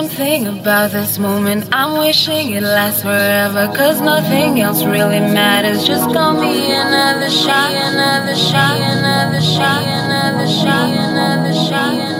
something about this moment. I'm wishing it lasts forever. Cause nothing else really matters. Just call me another shot, another shot, another shot, another shot, another shot, another shot.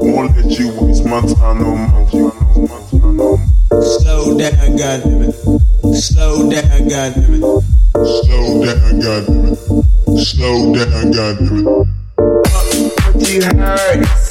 Won't let you waste my time. Slow down, goddammit. Slow down, goddammit. Slow down, goddammit. Slow down, goddammit. What you heard?